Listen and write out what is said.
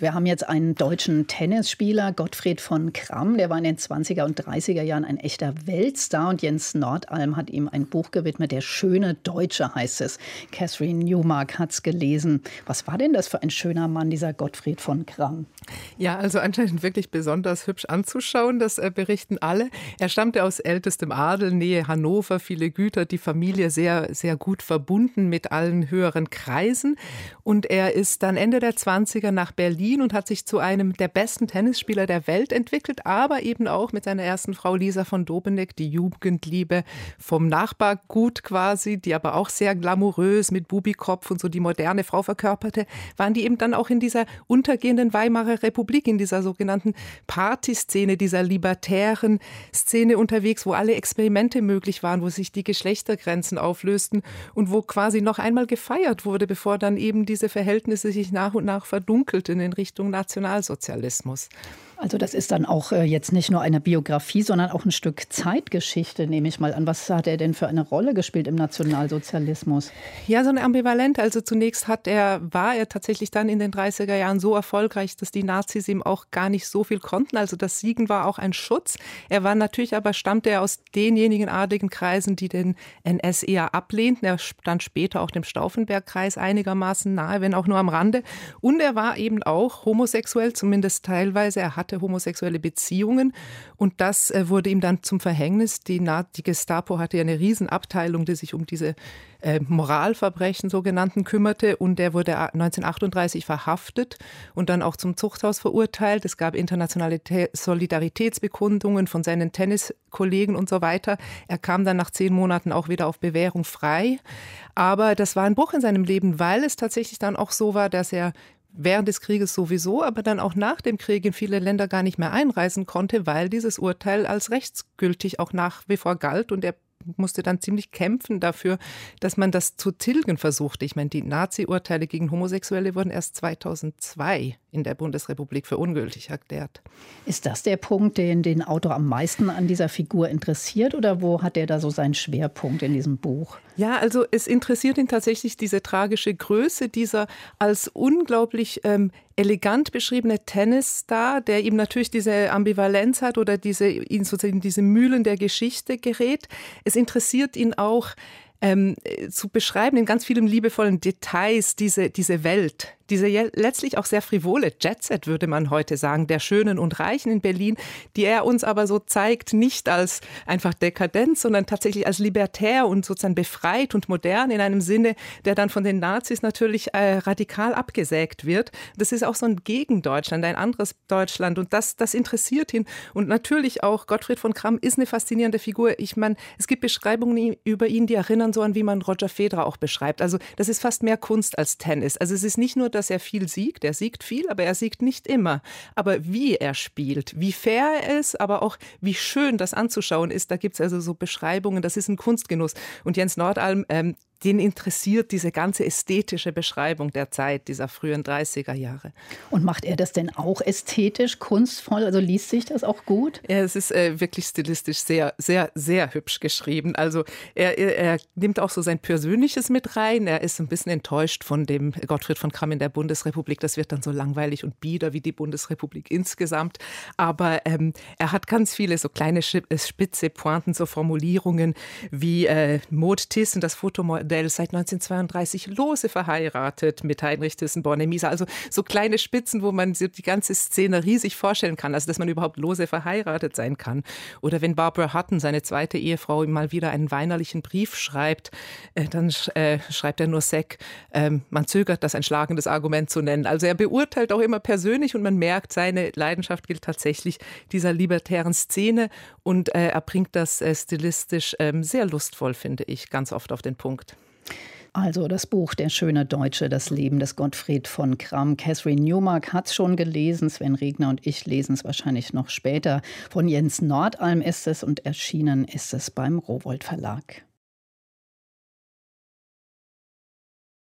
wir haben jetzt einen deutschen Tennisspieler, Gottfried von Kramm, der war in den 20er und 30er Jahren ein echter Weltstar und Jens Nordalm hat ihm ein Buch gewidmet, Der schöne Deutsche heißt es. Catherine Newmark hat es gelesen. Was war denn das für ein schöner Mann, dieser Gottfried von Kramm? Ja, also anscheinend wirklich besonders hübsch anzuschauen, das äh, berichten alle. Er stammte aus ältestem Adel, Nähe Hannover, viele Güter, die Familie sehr, sehr gut verbunden mit allen höheren Kreisen. Und er ist dann Ende der 20er nach Berlin Berlin und hat sich zu einem der besten Tennisspieler der Welt entwickelt, aber eben auch mit seiner ersten Frau Lisa von Dobeneck, die Jugendliebe vom Nachbargut quasi, die aber auch sehr glamourös mit Bubikopf und so die moderne Frau verkörperte, waren die eben dann auch in dieser untergehenden Weimarer Republik, in dieser sogenannten Partyszene, dieser libertären Szene unterwegs, wo alle Experimente möglich waren, wo sich die Geschlechtergrenzen auflösten und wo quasi noch einmal gefeiert wurde, bevor dann eben diese Verhältnisse sich nach und nach verdunkelten in Richtung Nationalsozialismus. Also das ist dann auch äh, jetzt nicht nur eine Biografie, sondern auch ein Stück Zeitgeschichte, nehme ich mal an. Was hat er denn für eine Rolle gespielt im Nationalsozialismus? Ja, so eine ambivalente. Also zunächst hat er, war er tatsächlich dann in den 30er Jahren so erfolgreich, dass die Nazis ihm auch gar nicht so viel konnten. Also das Siegen war auch ein Schutz. Er war natürlich aber, stammte er aus denjenigen adligen Kreisen, die den NS eher ablehnten. Er stand später auch dem Stauffenberg-Kreis einigermaßen nahe, wenn auch nur am Rande. Und er war eben auch homosexuell, zumindest teilweise. Er hat hatte homosexuelle Beziehungen und das äh, wurde ihm dann zum Verhängnis. Die, die Gestapo hatte ja eine Riesenabteilung, die sich um diese äh, Moralverbrechen sogenannten kümmerte und der wurde 1938 verhaftet und dann auch zum Zuchthaus verurteilt. Es gab internationale Solidaritätsbekundungen von seinen Tenniskollegen und so weiter. Er kam dann nach zehn Monaten auch wieder auf Bewährung frei. Aber das war ein Bruch in seinem Leben, weil es tatsächlich dann auch so war, dass er während des Krieges sowieso, aber dann auch nach dem Krieg in viele Länder gar nicht mehr einreisen konnte, weil dieses Urteil als rechtsgültig auch nach wie vor galt und er musste dann ziemlich kämpfen dafür, dass man das zu tilgen versuchte. Ich meine, die Nazi-Urteile gegen Homosexuelle wurden erst 2002 in der Bundesrepublik für ungültig erklärt. Ist das der Punkt, den den Autor am meisten an dieser Figur interessiert oder wo hat er da so seinen Schwerpunkt in diesem Buch? Ja, also es interessiert ihn tatsächlich diese tragische Größe dieser als unglaublich ähm, elegant beschriebene Tennisstar, der ihm natürlich diese Ambivalenz hat oder diese, ihn sozusagen in diese Mühlen der Geschichte gerät. Es interessiert ihn auch, ähm, zu beschreiben in ganz vielen liebevollen Details diese, diese Welt, diese letztlich auch sehr frivole Jetset, würde man heute sagen, der Schönen und Reichen in Berlin, die er uns aber so zeigt, nicht als einfach Dekadenz, sondern tatsächlich als libertär und sozusagen befreit und modern in einem Sinne, der dann von den Nazis natürlich äh, radikal abgesägt wird. Das ist auch so ein Gegendeutschland, ein anderes Deutschland und das, das interessiert ihn. Und natürlich auch Gottfried von Kramm ist eine faszinierende Figur. Ich meine, es gibt Beschreibungen über ihn, die erinnern so an, wie man Roger Federer auch beschreibt. Also das ist fast mehr Kunst als Tennis. Also es ist nicht nur, dass er viel siegt. Er siegt viel, aber er siegt nicht immer. Aber wie er spielt, wie fair er ist, aber auch wie schön das anzuschauen ist, da gibt es also so Beschreibungen, das ist ein Kunstgenuss. Und Jens Nordalm, ähm, den interessiert diese ganze ästhetische Beschreibung der Zeit dieser frühen 30er Jahre. Und macht er das denn auch ästhetisch, kunstvoll? Also liest sich das auch gut? Ja, es ist äh, wirklich stilistisch sehr, sehr, sehr hübsch geschrieben. Also er, er, er, nimmt auch so sein Persönliches mit rein. Er ist ein bisschen enttäuscht von dem Gottfried von Kramm in der Bundesrepublik. Das wird dann so langweilig und bieder wie die Bundesrepublik insgesamt. Aber ähm, er hat ganz viele so kleine äh, spitze Pointen, so Formulierungen wie äh, Maud Thyssen, das Fotomodell Modell seit 1932 lose verheiratet mit Heinrich Thyssen-Bornemisza. Also so kleine Spitzen, wo man die ganze Szene riesig vorstellen kann, also dass man überhaupt lose verheiratet sein kann. Oder wenn Barbara Hutton, seine zweite Ehefrau, ihm mal wieder einen weinerlichen Brief schreibt, äh, dann äh, schreibt er nur Seck, äh, man zögert, das ein schlagendes Argument zu nennen. Also er beurteilt auch immer persönlich und man merkt, seine Leidenschaft gilt tatsächlich dieser libertären Szene und äh, er bringt das stilistisch ähm, sehr lustvoll, finde ich, ganz oft auf den Punkt. Also das Buch Der schöne Deutsche, das Leben des Gottfried von Kramm. Catherine Newmark hat es schon gelesen, Sven Regner und ich lesen es wahrscheinlich noch später. Von Jens Nordalm ist es und erschienen ist es beim Rowold Verlag.